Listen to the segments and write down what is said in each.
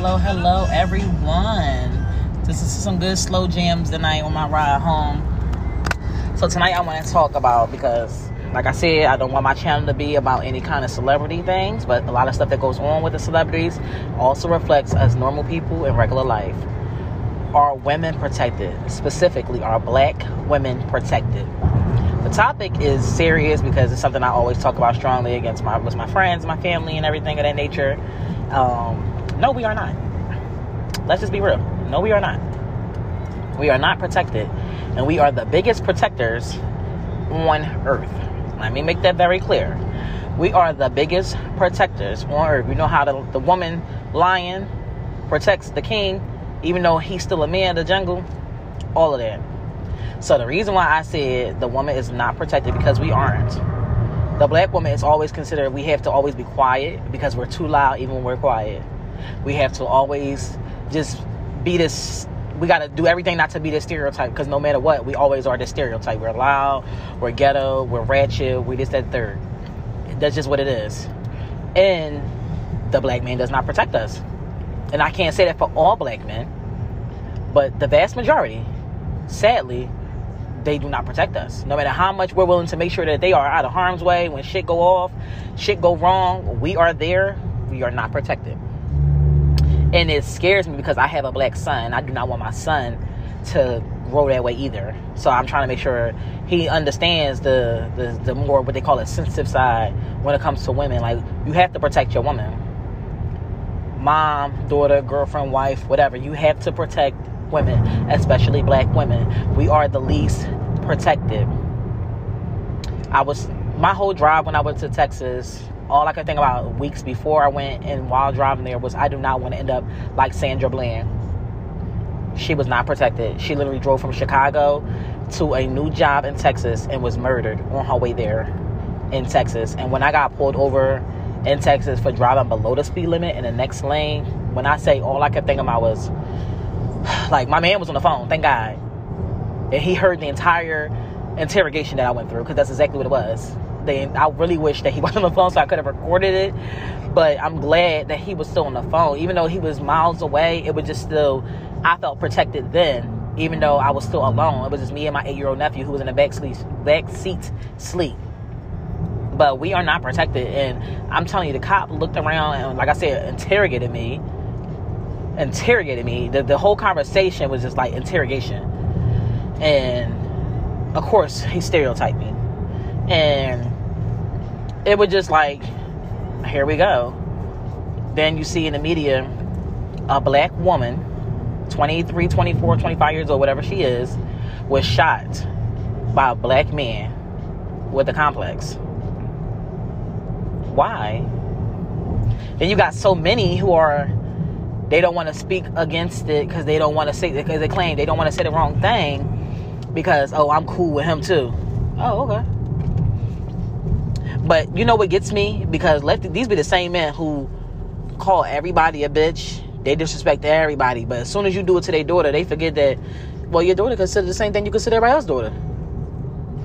hello, hello, everyone. This is some good slow jams tonight on my ride home. So tonight I want to talk about because, like I said, I don't want my channel to be about any kind of celebrity things, but a lot of stuff that goes on with the celebrities also reflects us normal people in regular life. Are women protected? Specifically, are black women protected? The topic is serious because it's something I always talk about strongly against my with my friends, my family, and everything of that nature. Um, no, we are not. Let's just be real. No, we are not. We are not protected, and we are the biggest protectors on earth. Let me make that very clear. We are the biggest protectors on earth. You know how the, the woman lion protects the king, even though he's still a man in the jungle? All of that. So the reason why I said the woman is not protected because we aren't. The black woman is always considered we have to always be quiet because we're too loud even when we're quiet. We have to always just be this we got to do everything not to be this stereotype because no matter what, we always are this stereotype. We're loud, we're ghetto, we're ratchet, we this, that, third. That's just what it is. And the black man does not protect us. And I can't say that for all black men, but the vast majority, sadly, they do not protect us. No matter how much we're willing to make sure that they are out of harm's way, when shit go off, shit go wrong, we are there. We are not protected. And it scares me because I have a black son. I do not want my son to grow that way either. So I'm trying to make sure he understands the, the, the more what they call a sensitive side when it comes to women. Like you have to protect your woman. Mom, daughter, girlfriend, wife, whatever. You have to protect women, especially black women. We are the least protected. I was my whole drive when I went to Texas, all I could think about weeks before I went and while driving there was I do not want to end up like Sandra Bland. She was not protected. She literally drove from Chicago to a new job in Texas and was murdered on her way there in Texas. And when I got pulled over in Texas for driving below the speed limit in the next lane, when I say all I kept thinking about was like my man was on the phone, thank God. And he heard the entire interrogation that I went through because that's exactly what it was. They, I really wish that he wasn't on the phone so I could have recorded it. But I'm glad that he was still on the phone. Even though he was miles away, it was just still, I felt protected then, even though I was still alone. It was just me and my eight year old nephew who was in the back, sleep, back seat sleep. But we are not protected. And I'm telling you, the cop looked around and, like I said, interrogated me interrogated me. The, the whole conversation was just like interrogation. And of course, he stereotyped me. And it was just like, here we go. Then you see in the media a black woman, 23, 24, 25 years old, whatever she is, was shot by a black man with a complex. Why? Then you got so many who are they don't want to speak against it because they don't want to say because they claim they don't want to say the wrong thing because oh I'm cool with him too. Oh okay. But you know what gets me because let these be the same men who call everybody a bitch. They disrespect everybody, but as soon as you do it to their daughter, they forget that well your daughter consider the same thing you consider everybody else's daughter.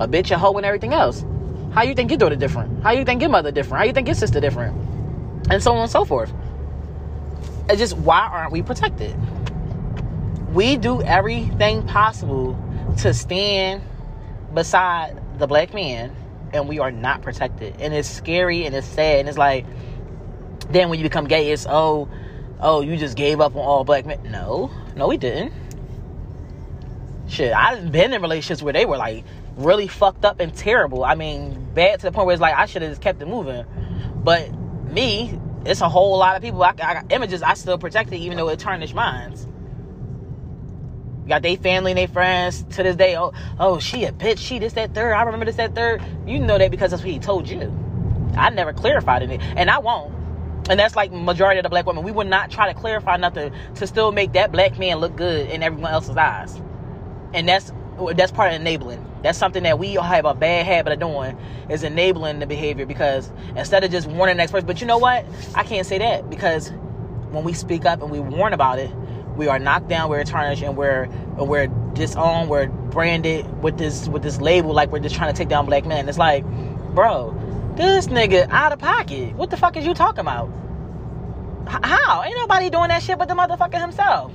A bitch, a hoe, and everything else. How you think your daughter different? How you think your mother different? How you think your sister different? And so on and so forth. It's just why aren't we protected? We do everything possible to stand beside the black man and we are not protected. And it's scary and it's sad and it's like then when you become gay it's oh oh you just gave up on all black men. No, no we didn't. Shit, I've been in relationships where they were like really fucked up and terrible. I mean, bad to the point where it's like I should have just kept it moving. But me, it's a whole lot of people. I, I got images I still protected, even though it tarnished minds. Got their family and their friends to this day. Oh, oh, she a bitch. She this that third. I remember this that third. You know that because that's what he told you. I never clarified it, and I won't. And that's like majority of the black women. We would not try to clarify nothing to still make that black man look good in everyone else's eyes. And that's that's part of enabling. That's something that we all have a bad habit of doing is enabling the behavior because instead of just warning the next person, but you know what? I can't say that because when we speak up and we warn about it, we are knocked down, we're tarnished, and we're we're disowned, we're branded with this with this label like we're just trying to take down black men. It's like, bro, this nigga out of pocket. What the fuck is you talking about? How? Ain't nobody doing that shit but the motherfucker himself.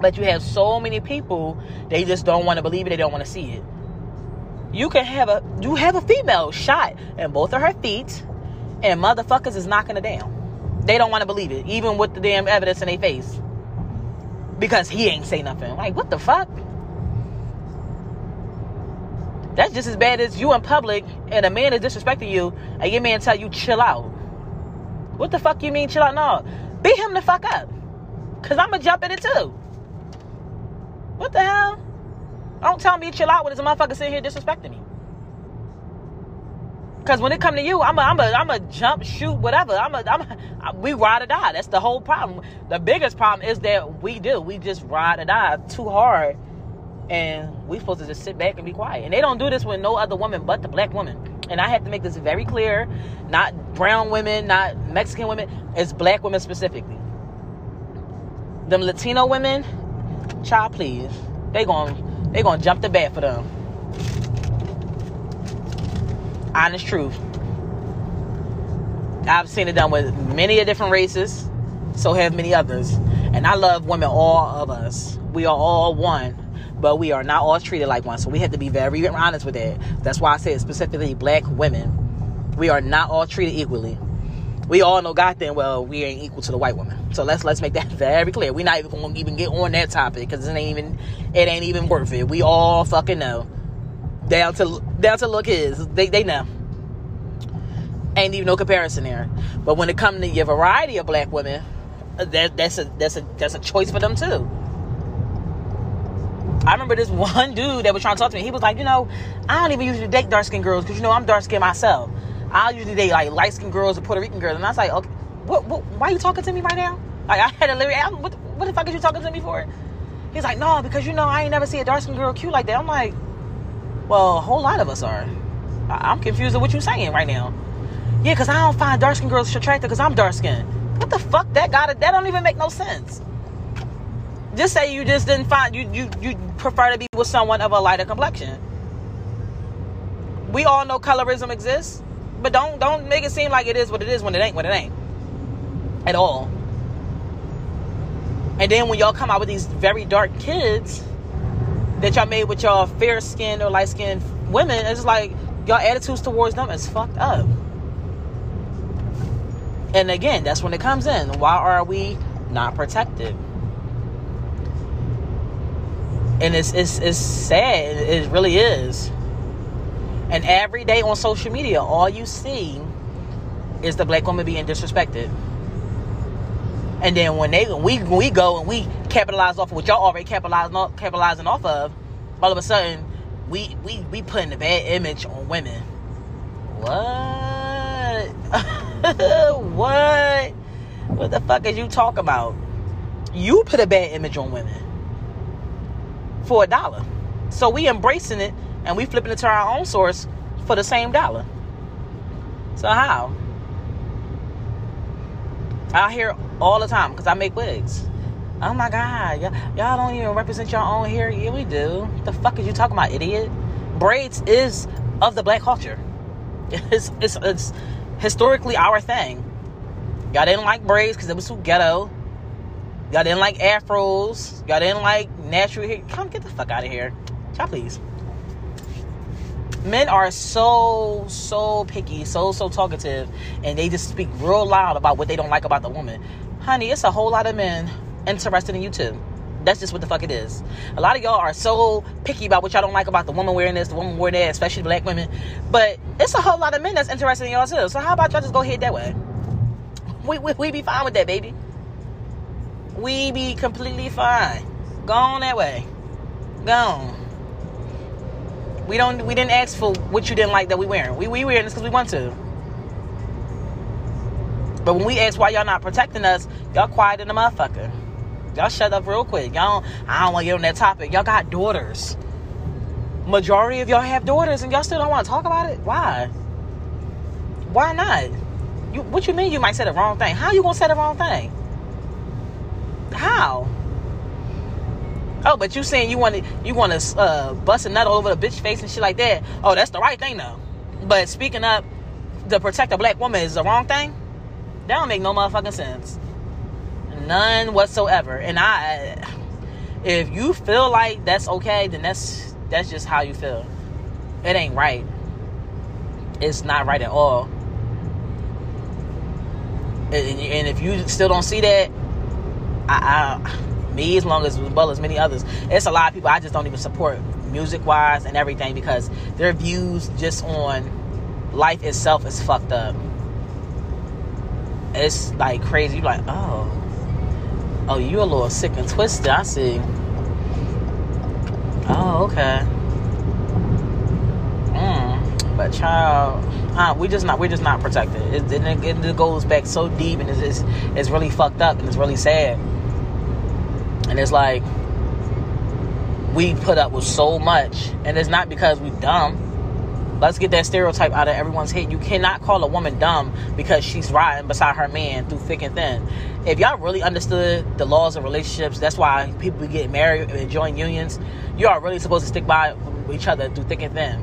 But you have so many people, they just don't want to believe it, they don't want to see it. You can have a you have a female shot in both of her feet, and motherfuckers is knocking her down. They don't want to believe it, even with the damn evidence in their face. Because he ain't say nothing. Like, what the fuck? That's just as bad as you in public and a man is disrespecting you and your man tell you chill out. What the fuck you mean chill out? No. Beat him the fuck up. Cause I'ma jump in it too. What the hell? Don't tell me chill out when a motherfucker sitting here disrespecting me. Cause when it come to you, I'm a, I'm a, I'm a jump, shoot, whatever. I'm a, I'm a, we ride or die. That's the whole problem. The biggest problem is that we do. We just ride or die too hard and we supposed to just sit back and be quiet. And they don't do this with no other woman but the black woman. And I have to make this very clear: not brown women, not Mexican women. It's black women specifically. Them Latino women, child, please, they going they gonna jump the bat for them. Honest truth. I've seen it done with many of different races, so have many others. And I love women, all of us. We are all one but we are not all treated like one. So we have to be very honest with that. That's why I said specifically black women. We are not all treated equally. We all know goddamn well we ain't equal to the white woman. So let's let's make that very clear. We're not even gonna even get on that topic because it ain't even it ain't even worth it. We all fucking know. Down to down to look his. They they know. Ain't even no comparison there. But when it comes to your variety of black women, that that's a that's a that's a choice for them too. I remember this one dude that was trying to talk to me. He was like, you know, I don't even usually date dark skinned girls because you know I'm dark skinned myself. I usually date like light skinned girls or Puerto Rican girls. And I was like, okay, what, what, why are you talking to me right now? Like I had a lyric. What, what the fuck are you talking to me for? He's like, no, because you know I ain't never see a dark skinned girl cute like that. I'm like, well, a whole lot of us are. I, am confused with what you're saying right now. Yeah, because I don't find dark skinned girls attractive because I'm dark skinned. What the fuck? That got it. That don't even make no sense just say you just didn't find you you you prefer to be with someone of a lighter complexion. We all know colorism exists, but don't don't make it seem like it is what it is when it ain't what it ain't at all. And then when y'all come out with these very dark kids that y'all made with y'all fair skinned or light skinned women, it's like y'all attitudes towards them is fucked up. And again, that's when it comes in. Why are we not protected? and it's it's it's sad. It really is. And every day on social media, all you see is the black woman being disrespected. And then when they we we go and we capitalize off of what y'all already capitalizing off, capitalizing off of, all of a sudden we we we putting a bad image on women. What? what? What the fuck is you talk about? You put a bad image on women for a dollar. So we embracing it and we flipping it to our own source for the same dollar. So how? I hear all the time because I make wigs. Oh my God, y'all, y'all don't even represent your own hair. Yeah, we do. The fuck is you talking about, idiot? Braids is of the black culture. It's, it's, it's historically our thing. Y'all didn't like braids because it was too ghetto. Y'all didn't like afros. Y'all didn't like natural hair. Come get the fuck out of here. Y'all please. Men are so, so picky, so, so talkative, and they just speak real loud about what they don't like about the woman. Honey, it's a whole lot of men interested in you too. That's just what the fuck it is. A lot of y'all are so picky about what y'all don't like about the woman wearing this, the woman wearing that, especially black women. But it's a whole lot of men that's interested in y'all too. So how about y'all just go ahead that way? We, we, we be fine with that, baby we be completely fine. Go on that way. Go on. We don't. We didn't ask for what you didn't like that we wearing. We we wearing this because we want to. But when we ask why y'all not protecting us, y'all quiet in the motherfucker. Y'all shut up real quick. Y'all. I don't want to get on that topic. Y'all got daughters. Majority of y'all have daughters, and y'all still don't want to talk about it. Why? Why not? You, what you mean? You might say the wrong thing. How you gonna say the wrong thing? How? Oh, but you saying you want to you want to uh, bust a nut all over the bitch face and shit like that? Oh, that's the right thing though. But speaking up to protect a black woman is the wrong thing. That don't make no motherfucking sense. None whatsoever. And I if you feel like that's okay, then that's that's just how you feel. It ain't right. It's not right at all. And, and if you still don't see that, I, I, me as long as, well as many others, it's a lot of people I just don't even support music wise and everything because their views just on life itself is fucked up. It's like crazy. You're like, oh, oh, you're a little sick and twisted. I see. Oh, okay. Mm. But child, uh, we just not we're just not protected. It, it, it goes back so deep and it's, it's it's really fucked up and it's really sad. And it's like we put up with so much, and it's not because we dumb. Let's get that stereotype out of everyone's head. You cannot call a woman dumb because she's riding beside her man through thick and thin. If y'all really understood the laws of relationships, that's why people get married and join unions. You are really supposed to stick by each other through thick and thin.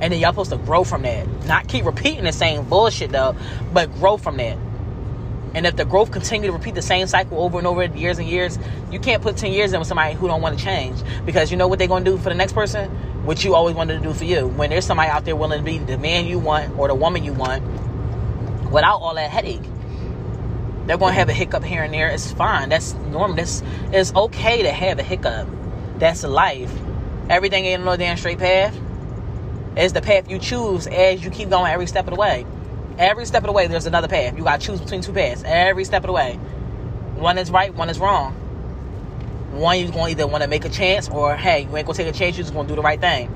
And then y'all supposed to grow from that. Not keep repeating the same bullshit though, but grow from that. And if the growth continue to repeat the same cycle over and over years and years, you can't put 10 years in with somebody who don't want to change. Because you know what they're going to do for the next person? What you always wanted to do for you. When there's somebody out there willing to be the man you want or the woman you want without all that headache. They're going to have a hiccup here and there. It's fine. That's normal. That's, it's okay to have a hiccup. That's life. Everything ain't no damn straight path. It's the path you choose as you keep going every step of the way. Every step of the way, there's another path. You got to choose between two paths. Every step of the way. One is right, one is wrong. One, you're to either want to make a chance or, hey, you ain't to take a chance, you're just to do the right thing.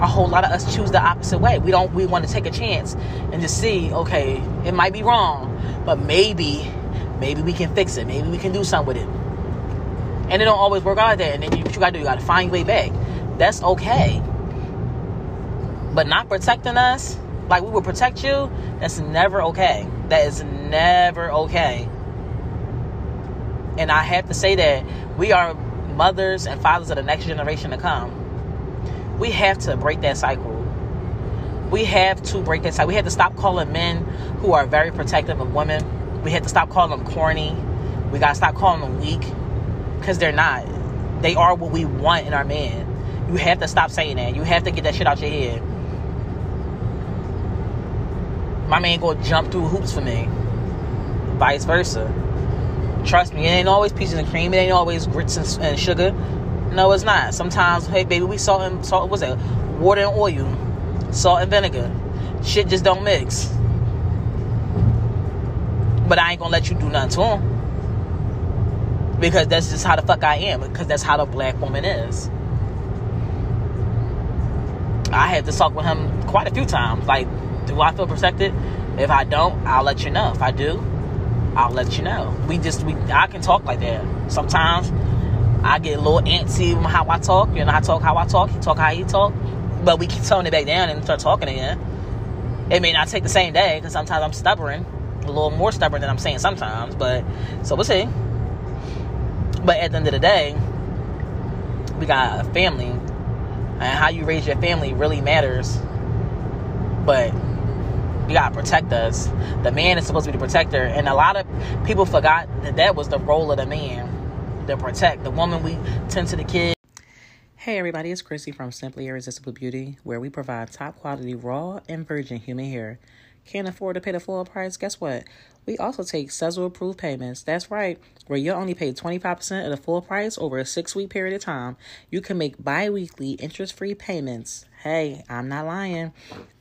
A whole lot of us choose the opposite way. We don't, we want to take a chance and just see, okay, it might be wrong, but maybe, maybe we can fix it. Maybe we can do something with it. And it don't always work out that. And then you, what you got to do, you got to find your way back. That's okay. But not protecting us, like we will protect you, that's never okay. That is never okay. And I have to say that we are mothers and fathers of the next generation to come. We have to break that cycle. We have to break that cycle. We have to stop calling men who are very protective of women. We have to stop calling them corny. We got to stop calling them weak because they're not. They are what we want in our men. You have to stop saying that. You have to get that shit out your head my man gonna jump through hoops for me. Vice versa. Trust me, it ain't always peaches and cream. It ain't always grits and, and sugar. No, it's not. Sometimes, hey baby, we salt and salt. What's that? Water and oil, salt and vinegar. Shit just don't mix. But I ain't gonna let you do nothing to him because that's just how the fuck I am. Because that's how the black woman is. I had to talk with him quite a few times. Like, do I feel protected? If I don't, I'll let you know. If I do, I'll let you know. We just we I can talk like that. Sometimes I get a little antsy how I talk. You know, I talk how I talk. He talk how he talk. But we keep toning it back down and start talking again. It may not take the same day because sometimes I'm stubborn, a little more stubborn than I'm saying sometimes. But so we'll see. But at the end of the day, we got a family, and how you raise your family really matters. But you gotta protect us. The man is supposed to be the protector, and a lot of people forgot that that was the role of the man, to protect. The woman we tend to the kids. Hey everybody, it's Chrissy from Simply Irresistible Beauty, where we provide top quality raw and virgin human hair. Can't afford to pay the full price? Guess what? We also take Sezzle approved payments. That's right, where you only pay 25% of the full price over a six week period of time. You can make bi weekly interest free payments. Hey, I'm not lying.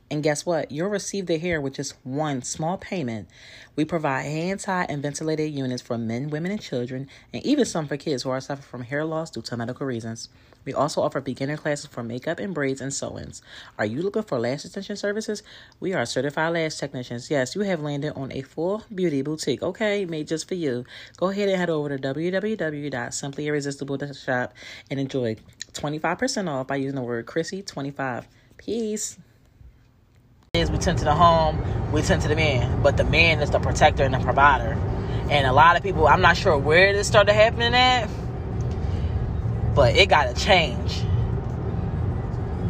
And guess what? You'll receive the hair with just one small payment. We provide hand tied and ventilated units for men, women, and children, and even some for kids who are suffering from hair loss due to medical reasons. We also offer beginner classes for makeup and braids and sew ins. Are you looking for lash extension services? We are certified lash technicians. Yes, you have landed on a full beauty boutique, okay, made just for you. Go ahead and head over to www.simplyirresistible.shop and enjoy 25% off by using the word Chrissy25. Peace we tend to the home, we tend to the man, but the man is the protector and the provider. And a lot of people, I'm not sure where this started happening at, but it got to change.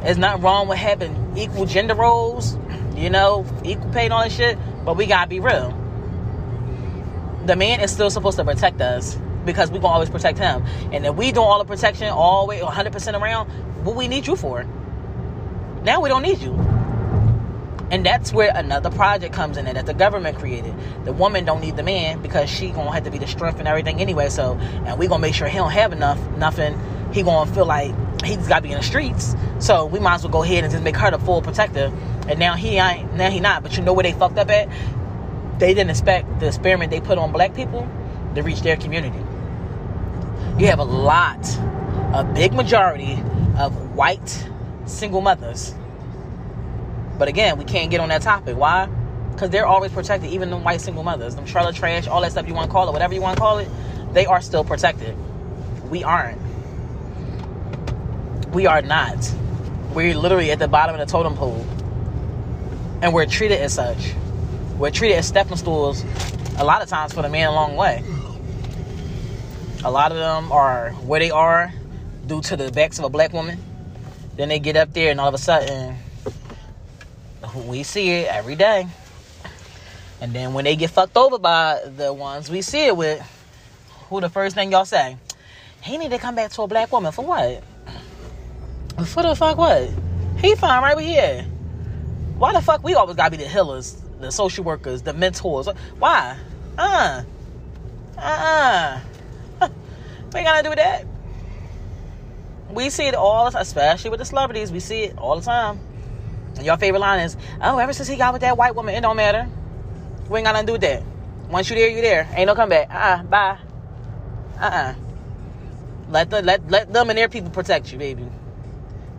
It's not wrong with having equal gender roles, you know, equal pay and all that shit, but we got to be real. the man is still supposed to protect us because we gonna always protect him. And if we doing all the protection all the way 100% around, what we need you for? Now we don't need you. And that's where another project comes in that the government created. The woman don't need the man because she gonna have to be the strength and everything anyway. So, and we gonna make sure he don't have enough, nothing. He gonna feel like he's gotta be in the streets. So we might as well go ahead and just make her the full protector. And now he ain't, now he not. But you know where they fucked up at? They didn't expect the experiment they put on black people to reach their community. You have a lot, a big majority of white single mothers but again, we can't get on that topic. Why? Because they're always protected, even the white single mothers, them trailer trash, all that stuff you want to call it, whatever you want to call it, they are still protected. We aren't. We are not. We're literally at the bottom of the totem pole. And we're treated as such. We're treated as stepping stools a lot of times for the man a long way. A lot of them are where they are due to the backs of a black woman. Then they get up there and all of a sudden we see it every day. And then when they get fucked over by the ones we see it with, who the first thing y'all say? He need to come back to a black woman for what? For the fuck what? He fine right here. Why the fuck we always gotta be the healers, the social workers, the mentors? Why? Uh. Uh uh. We gotta do that. We see it all, especially with the celebrities. We see it all the time. Your favorite line is, "Oh, ever since he got with that white woman, it don't matter. We ain't got nothing to do with that. Once you there, you there. Ain't no comeback. Uh, uh bye. Uh, uh-uh. uh Let the let let them and their people protect you, baby.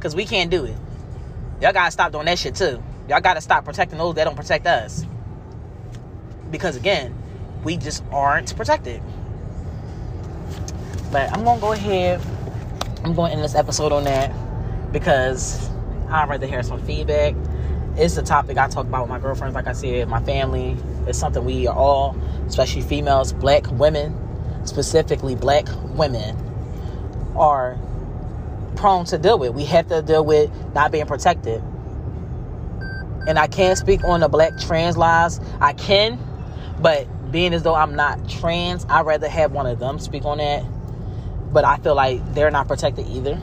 Cause we can't do it. Y'all gotta stop doing that shit too. Y'all gotta stop protecting those that don't protect us. Because again, we just aren't protected. But I'm gonna go ahead. I'm going to end this episode on that because I'd rather hear some feedback. It's a topic I talk about with my girlfriends, like I said, my family. It's something we are all, especially females, black women, specifically black women, are prone to deal with. We have to deal with not being protected. And I can't speak on the black trans lives. I can, but being as though I'm not trans, I'd rather have one of them speak on that. But I feel like they're not protected either.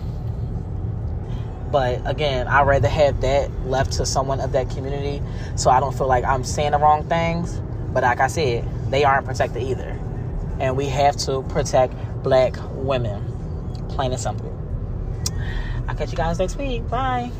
But again, I'd rather have that left to someone of that community so I don't feel like I'm saying the wrong things. But like I said, they aren't protected either. And we have to protect black women. Plain and simple. I'll catch you guys next week. Bye.